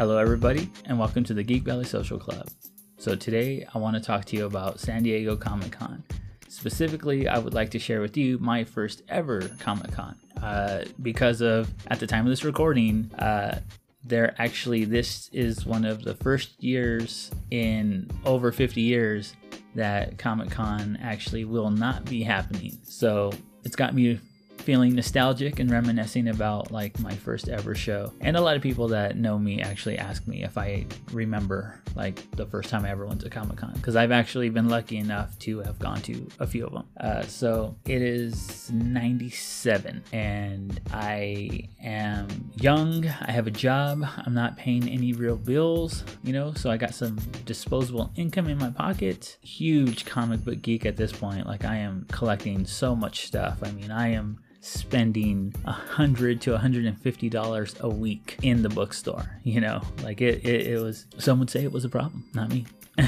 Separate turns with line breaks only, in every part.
Hello, everybody, and welcome to the Geek Valley Social Club. So, today I want to talk to you about San Diego Comic Con. Specifically, I would like to share with you my first ever Comic Con. Uh, because of, at the time of this recording, uh, there actually, this is one of the first years in over 50 years that Comic Con actually will not be happening. So, it's got me feeling nostalgic and reminiscing about like my first ever show. And a lot of people that know me actually ask me if I remember like the first time I ever went to Comic Con because I've actually been lucky enough to have gone to a few of them. Uh, so it is 97 and I am young. I have a job. I'm not paying any real bills, you know, so I got some disposable income in my pocket. Huge comic book geek at this point. Like I am collecting so much stuff. I mean, I am spending a hundred to 150 dollars a week in the bookstore you know like it, it, it was some would say it was a problem not me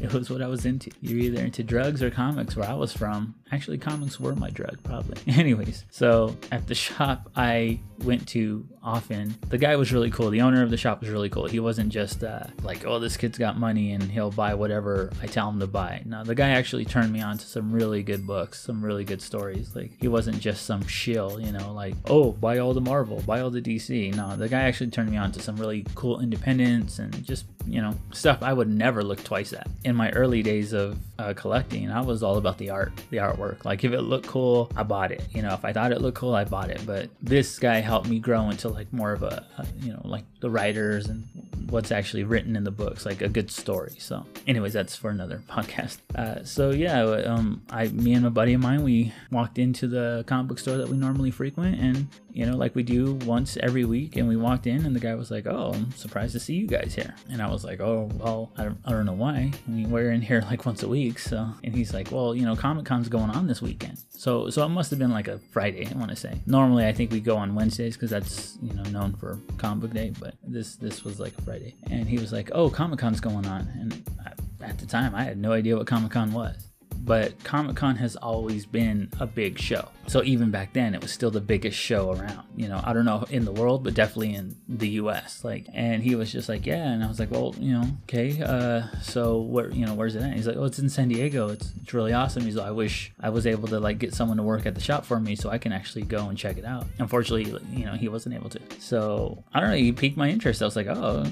it was what I was into. You're either into drugs or comics where I was from. Actually, comics were my drug, probably. Anyways, so at the shop I went to often, the guy was really cool. The owner of the shop was really cool. He wasn't just uh, like, oh, this kid's got money and he'll buy whatever I tell him to buy. No, the guy actually turned me on to some really good books, some really good stories. Like, he wasn't just some shill, you know, like, oh, buy all the Marvel, buy all the DC. No, the guy actually turned me on to some really cool independence and just, you know, stuff I would never look twice at. In my early days of uh, collecting, I was all about the art, the artwork. Like if it looked cool, I bought it. You know, if I thought it looked cool, I bought it. But this guy helped me grow into like more of a, you know, like the writers and what's actually written in the books, like a good story. So, anyways, that's for another podcast. Uh, so yeah, um, I, me and a buddy of mine, we walked into the comic book store that we normally frequent, and you know, like we do once every week, and we walked in, and the guy was like, "Oh, I'm surprised to see you guys here," and I was like, "Oh, well, I don't, I don't know why. I mean, we're in here like once a week, so." And he's like, "Well, you know, Comic Con's going on this weekend, so so it must have been like a Friday. I want to say. Normally, I think we go on Wednesdays because that's you know known for Comic Book Day, but this this was like a Friday." And he was like, "Oh, Comic Con's going on," and I, at the time, I had no idea what Comic Con was but Comic Con has always been a big show. So even back then, it was still the biggest show around. You know, I don't know in the world, but definitely in the U.S. Like, and he was just like, yeah, and I was like, well, you know, okay, uh, so where, you know, where's it at? He's like, oh, it's in San Diego. It's it's really awesome. He's like, I wish I was able to like get someone to work at the shop for me so I can actually go and check it out. Unfortunately, you know, he wasn't able to. So I don't know. He piqued my interest. I was like, oh,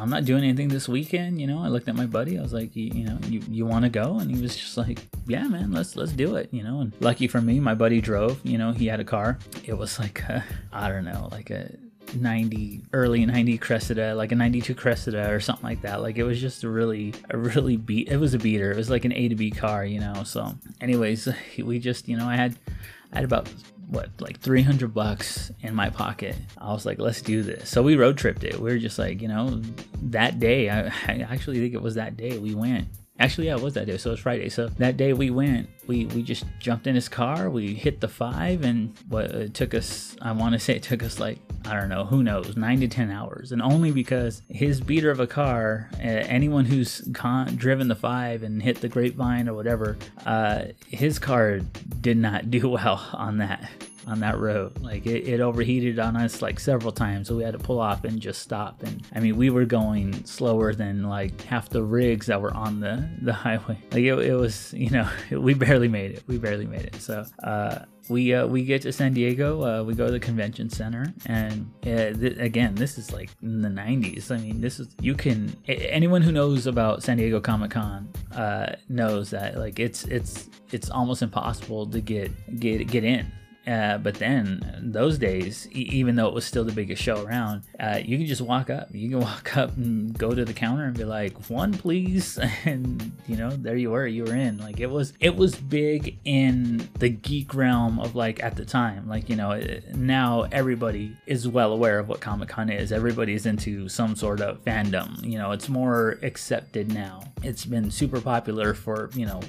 I'm not doing anything this weekend. You know, I looked at my buddy. I was like, you, you know, you you want to go? And he was just like, yeah, man, let's let's do it. You know, and lucky for me, my buddy drove. You know, he had a car. It was like I don't know, like a 90 early 90 Cressida like a 92 Cressida or something like that like it was just a really a really beat it was a beater it was like an A to B car you know so anyways we just you know I had I had about what like 300 bucks in my pocket i was like let's do this so we road tripped it we were just like you know that day I, I actually think it was that day we went Actually, yeah, it was that day. So it was Friday. So that day we went, we we just jumped in his car. We hit the five, and what it took us, I want to say it took us like I don't know, who knows, nine to ten hours, and only because his beater of a car, uh, anyone who's con- driven the five and hit the grapevine or whatever, uh, his car did not do well on that on that road. Like it, it overheated on us like several times, so we had to pull off and just stop. And I mean, we were going slower than like half the rigs that were on the the highway. Like it, it was, you know, we barely made it. We barely made it. So uh, we uh, we get to San Diego. Uh, we go to the convention center, and uh, th- again, this is like in the '90s. I mean, this is you can anyone who knows about San Diego Comic Con uh, knows that like it's it's it's almost impossible to get get get in. Uh, but then those days, e- even though it was still the biggest show around, uh, you can just walk up. You can walk up and go to the counter and be like, "One, please," and you know, there you were. You were in. Like it was, it was big in the geek realm of like at the time. Like you know, now everybody is well aware of what Comic Con is. Everybody's into some sort of fandom. You know, it's more accepted now. It's been super popular for you know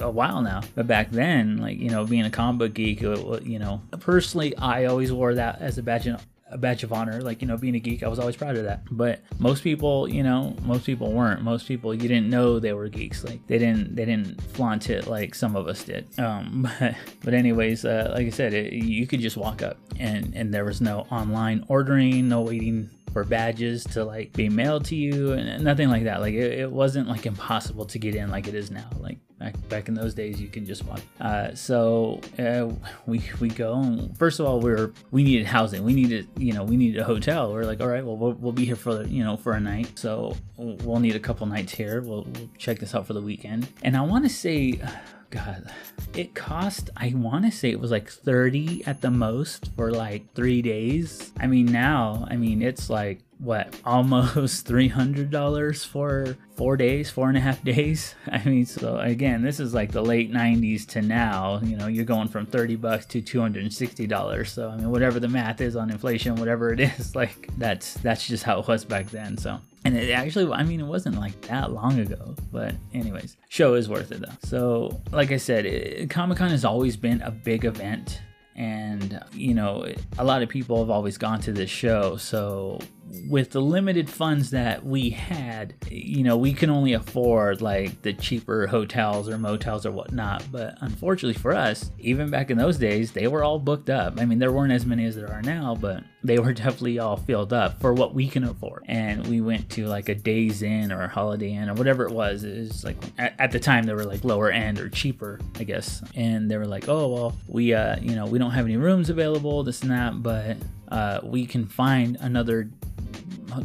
a while now. But back then, like you know, being a comic book geek, you know, personally, I always wore that as a badge of a badge of honor. Like you know being a geek i was always proud of that. But most people you know most people weren't. Most people you didn't know they were geeks. Like they didn't they didn't flaunt it like some of us did. Um but, but anyways uh, like i said it, you could just walk up and and there was no online ordering no waiting for badges to like be mailed to you and nothing like that. Like it, it wasn't like impossible to get in like it is now. Like back back in those days, you can just walk. Uh, so uh, we we go. First of all, we are we needed housing. We needed you know we needed a hotel. We're like, all right, well we'll, be here for you know for a night. So we'll need a couple nights here. We'll, we'll check this out for the weekend. And I want to say. God, it cost, I want to say it was like 30 at the most for like three days. I mean, now, I mean, it's like what almost $300 for four days four and a half days? I mean so again this is like the late 90s to now you know you're going from 30 bucks to $260 so i mean whatever the math is on inflation whatever it is like that's that's just how it was back then so. And it actually i mean it wasn't like that long ago but anyways show is worth it though. So like i said eh, comic-con has always been a big event and you know a lot of people have always gone to this show so with the limited funds that we had, you know, we can only afford like the cheaper hotels or motels or whatnot. But unfortunately for us, even back in those days, they were all booked up. I mean, there weren't as many as there are now, but they were definitely all filled up for what we can afford. And we went to like a Days Inn or a Holiday Inn or whatever it was. It was like at, at the time they were like lower end or cheaper, I guess. And they were like, oh well, we uh, you know, we don't have any rooms available, this and that, but uh, we can find another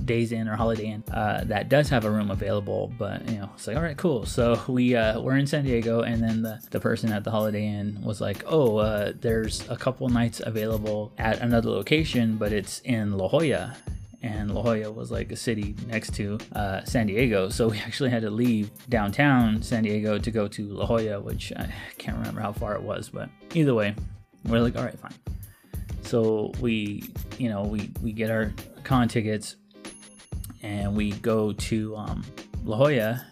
Days Inn or Holiday Inn uh, that does have a room available. But you know, it's like all right, cool. So we uh, we're in San Diego, and then the the person at the Holiday Inn was like, oh, uh, there's a couple nights available at another location, but it's in La Jolla. And La Jolla was like a city next to uh, San Diego. So we actually had to leave downtown San Diego to go to La Jolla, which I can't remember how far it was. But either way, we're like, all right, fine. So we, you know, we, we get our con tickets and we go to um, La Jolla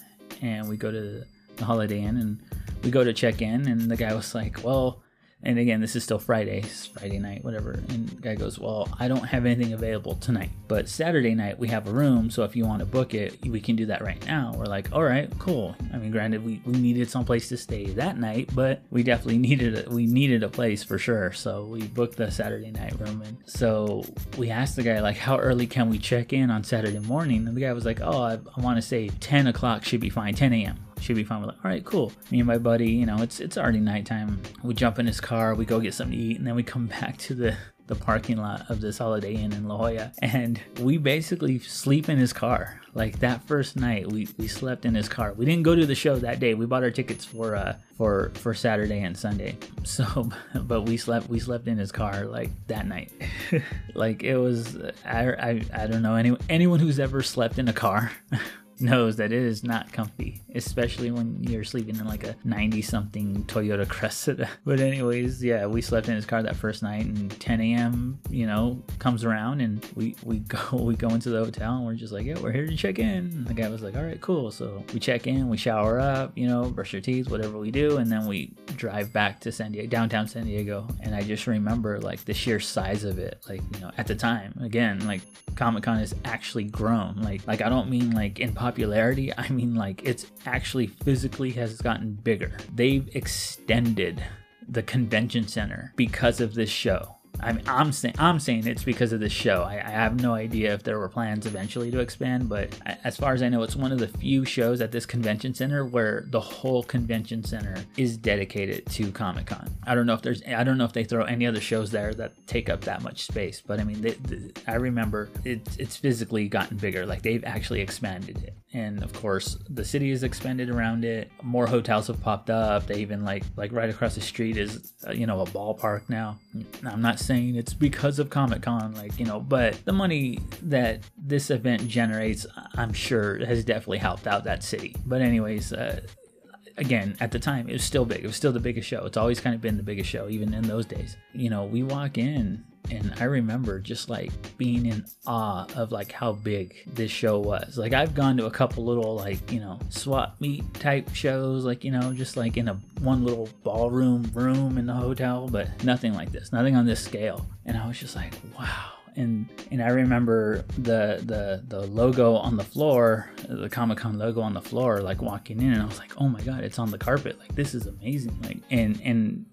and we go to the Holiday Inn and we go to check in and the guy was like, well, and again, this is still Friday, it's Friday night, whatever. And guy goes, Well, I don't have anything available tonight, but Saturday night we have a room. So if you want to book it, we can do that right now. We're like, All right, cool. I mean, granted, we, we needed some place to stay that night, but we definitely needed a, we needed a place for sure. So we booked the Saturday night room. And so we asked the guy, like, How early can we check in on Saturday morning? And the guy was like, Oh, I, I want to say 10 o'clock should be fine, 10 a.m should be fine. We're like, all right, cool. Me and my buddy, you know, it's it's already nighttime. We jump in his car, we go get something to eat, and then we come back to the the parking lot of this Holiday Inn in La Jolla, and we basically sleep in his car. Like that first night, we, we slept in his car. We didn't go to the show that day. We bought our tickets for uh for for Saturday and Sunday. So, but we slept we slept in his car like that night. like it was I, I I don't know anyone anyone who's ever slept in a car knows that it is not comfy, especially when you're sleeping in like a 90 something Toyota Cressida. But, anyways, yeah, we slept in his car that first night, and 10 a.m., you know, comes around, and we, we go we go into the hotel, and we're just like, yeah, we're here to check in. And the guy was like, all right, cool. So we check in, we shower up, you know, brush your teeth, whatever we do, and then we drive back to San Diego, downtown San Diego. And I just remember like the sheer size of it, like, you know, at the time, again, like Comic Con has actually grown. Like, like I don't mean like in popularity popularity, I mean like it's actually physically has gotten bigger. They've extended the convention center because of this show. I mean, I'm saying I'm saying it's because of this show. I, I, have no idea if there were plans eventually to expand, but as far as I know, it's one of the few shows at this convention center where the whole convention center is dedicated to Comic Con. I don't know if there's I don't know if they throw any other shows there that take up that much space, but I mean, they, they, I remember it's it's physically gotten bigger. Like they've actually expanded it, and of course the city is expanded around it. More hotels have popped up. They even like like right across the street is uh, you know a ballpark now. I'm not saying it's because of Comic Con, like, you know, but the money that this event generates, I'm sure, has definitely helped out that city. But, anyways, uh, again, at the time, it was still big. It was still the biggest show. It's always kind of been the biggest show, even in those days. You know, we walk in and I remember just like being in awe of like how big this show was. Like I've gone to a couple little like, you know, swap meet type shows, like, you know, just like in a one little ballroom room in the hotel, but nothing like this, nothing on this scale. And I was just like, wow. and and I remember the the the logo on the floor, the Comic Con logo on the floor, like walking in, and I was like, oh my god, it's on the carpet. Like this is amazing. Like and and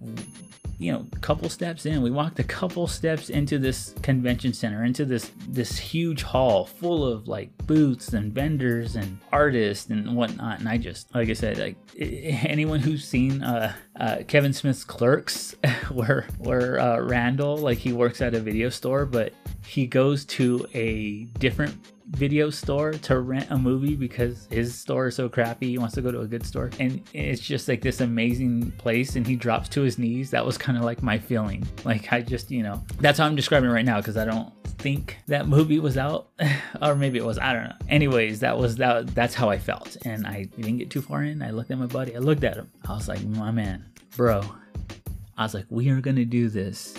you know, a couple steps in, we walked a couple steps into this convention center, into this this huge hall full of like booths and vendors and artists and whatnot. And I just, like I said, like anyone who's seen uh, uh, Kevin Smith's Clerks, where where uh, Randal like he works at a video store, but he goes to a different video store to rent a movie because his store is so crappy. He wants to go to a good store. And it's just like this amazing place. And he drops to his knees. That was kind of like my feeling. Like, I just, you know, that's how I'm describing it right now because I don't think that movie was out or maybe it was i don't know anyways that was that that's how i felt and i didn't get too far in i looked at my buddy i looked at him i was like my man bro i was like we are gonna do this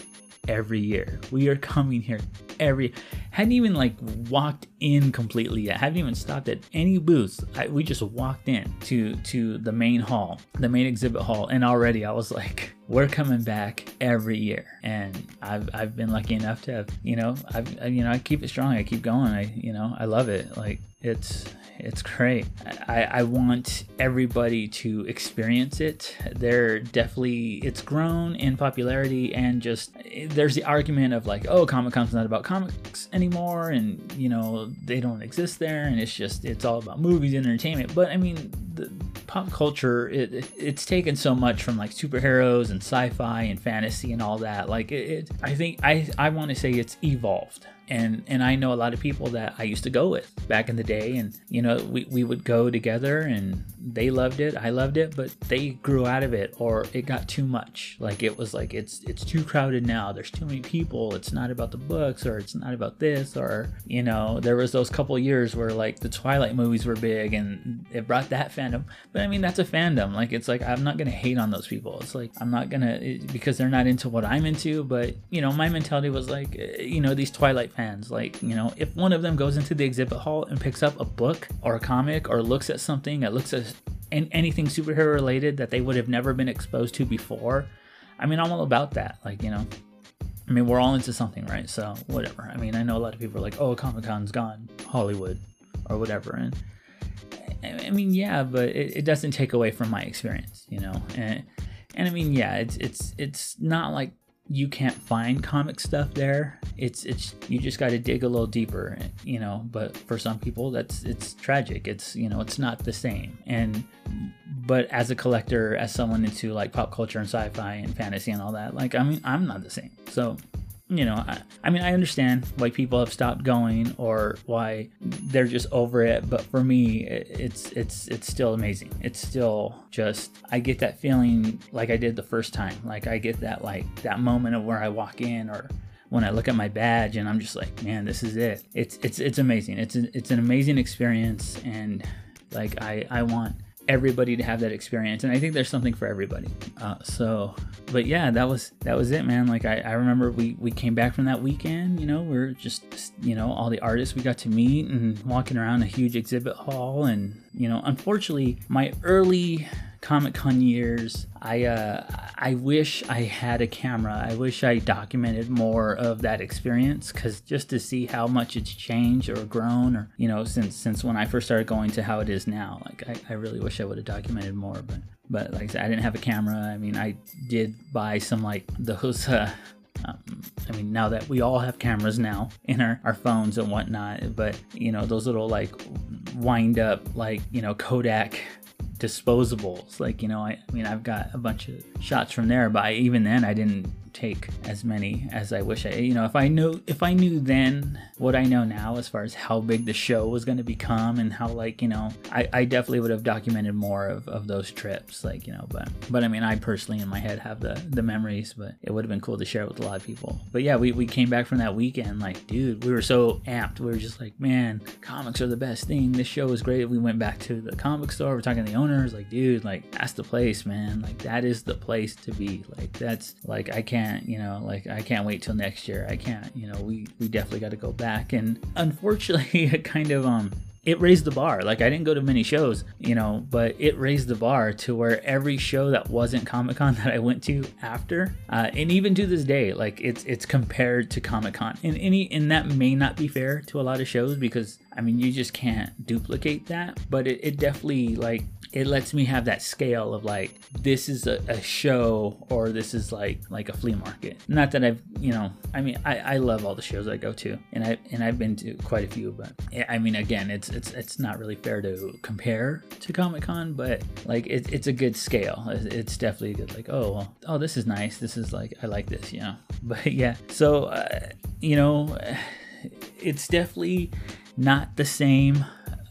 every year. We are coming here every hadn't even like walked in completely yet. Hadn't even stopped at any booths. I, we just walked in to to the main hall, the main exhibit hall, and already I was like, we're coming back every year. And I've I've been lucky enough to have you know I've you know I keep it strong. I keep going. I you know I love it. Like it's it's great. I, I want everybody to experience it. They're definitely it's grown in popularity and just there's the argument of like, oh, Comic Con's not about comics anymore, and you know they don't exist there, and it's just it's all about movies and entertainment. But I mean, the pop culture it, it's taken so much from like superheroes and sci-fi and fantasy and all that. Like it, it I think I I want to say it's evolved. And and I know a lot of people that I used to go with back in the day and you know we, we would go together and they loved it I loved it but they grew out of it or it got too much. Like it was like it's it's too crowded now. There's too many people. It's not about the books or it's not about this or you know there was those couple years where like the Twilight movies were big and it brought that fandom but I mean that's a fandom like it's like I'm not gonna hate on those people it's like I'm not gonna because they're not into what I'm into but you know my mentality was like eh, you know these Twilight fans. Like, you know, if one of them goes into the exhibit hall and picks up a book or a comic or looks at something that looks at anything superhero related that they would have never been exposed to before, I mean, I'm all about that. Like, you know, I mean, we're all into something, right? So, whatever. I mean, I know a lot of people are like, oh, Comic Con's gone, Hollywood, or whatever. And I mean, yeah, but it, it doesn't take away from my experience, you know? And, and I mean, yeah, it's it's it's not like you can't find comic stuff there. It's it's you just got to dig a little deeper, you know. But for some people, that's it's tragic. It's you know it's not the same. And but as a collector, as someone into like pop culture and sci-fi and fantasy and all that, like I mean, I'm not the same. So you know, I, I, mean, I understand why people have stopped going or why they're just over it. But for me, it, it's it's it's still amazing. It's still just I get that feeling like I did the first time. Like I get that like that moment of where I walk in or when I look at my badge and I'm just like, man, this is it. It's it's it's amazing. It's an, it's an amazing experience and like I I want everybody to have that experience and i think there's something for everybody. Uh, so but yeah that was that was it man. Like I, I remember we we came back from that weekend you know we are just you know all the artists we got to meet and walking around a huge exhibit hall and you know unfortunately my early Comic Con years, I uh, I wish I had a camera. I wish I documented more of that experience because just to see how much it's changed or grown, or you know, since since when I first started going to how it is now, like I, I really wish I would have documented more. But but like I said, I didn't have a camera. I mean, I did buy some like those. Uh, um, I mean, now that we all have cameras now in our, our phones and whatnot, but you know, those little like wind up, like, you know, Kodak disposables. Like, you know, I, I mean, I've got a bunch of shots from there, but I, even then, I didn't take as many as I wish I, you know, if I knew, if I knew then what I know now as far as how big the show was going to become and how like, you know, I, I definitely would have documented more of, of those trips, like, you know, but, but I mean, I personally in my head have the, the memories, but it would have been cool to share it with a lot of people. But yeah, we, we came back from that weekend, like, dude, we were so amped. We were just like, man, comics are the best thing. This show was great. We went back to the comic store. We're talking to the owners, like, dude, like, that's the place, man. Like, that is the place to be. Like, that's like, I can't can't, you know, like I can't wait till next year. I can't, you know, we we definitely got to go back. And unfortunately, it kind of um it raised the bar. Like I didn't go to many shows, you know, but it raised the bar to where every show that wasn't Comic Con that I went to after, uh, and even to this day, like it's it's compared to Comic Con, and any and that may not be fair to a lot of shows because I mean you just can't duplicate that, but it, it definitely like it lets me have that scale of like this is a, a, show or this is like like a flea market. Not that i've you know i mean I, I love all the shows i go to and i and i've been to quite a few but i mean again it's it's it's not really fair to compare to comic-con but like it, it's a good scale. It's definitely good like oh well, oh this is nice. This is like i like this you know. But yeah. So uh, you know it's definitely not the same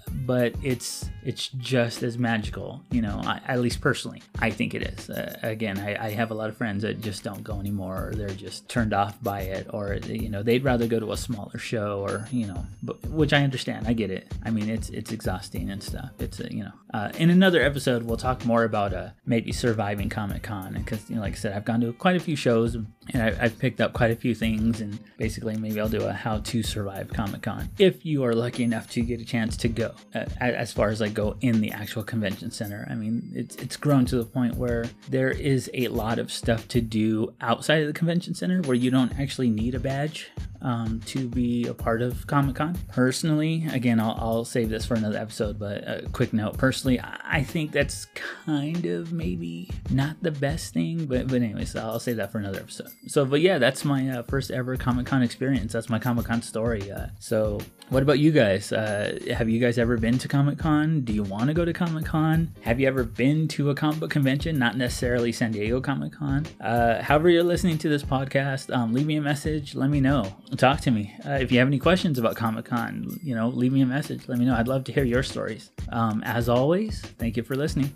but it's it's just as magical, you know. I, at least personally, I think it is. Uh, again, I, I, have a lot of friends that just don't go anymore, or they're just turned off by it, or you know, they'd rather go to a smaller show, or you know, but, which I understand. I get it. I mean, it's it's exhausting and stuff. It's uh, you know, uh, in another episode, we'll talk more about uh, maybe surviving Comic Con, because you know, like I said, I've gone to quite a few shows and I, have picked up quite a few things, and basically, maybe I'll do a how to survive Comic Con if you are lucky enough to get a chance to go. Uh, as far as like go in the actual convention center, I mean, it's it's grown to the point where there is a lot of stuff to do outside of the convention center where you don't actually need a badge um, to be a part of Comic Con. Personally, again, I'll, I'll, save this for another episode, but a quick note. Personally, I think that's kind of maybe not the best thing, but but anyways, I'll save that for another episode. So, but yeah, that's my uh, first ever Comic Con experience. That's my Comic Con story. Uh, so, what about you guys? Uh, have you guys ever been to Comic Con? Do you want to go to Comic Con? Have you ever been to a comic book convention? Not necessarily San Diego Comic Con. Uh, however, you're listening to this podcast, um, leave me a message. Let me know talk to me. Uh, if you have any questions about Comic Con, you know, leave me a message. Let me know. I'd love to hear your stories. Um, as always, thank you for listening.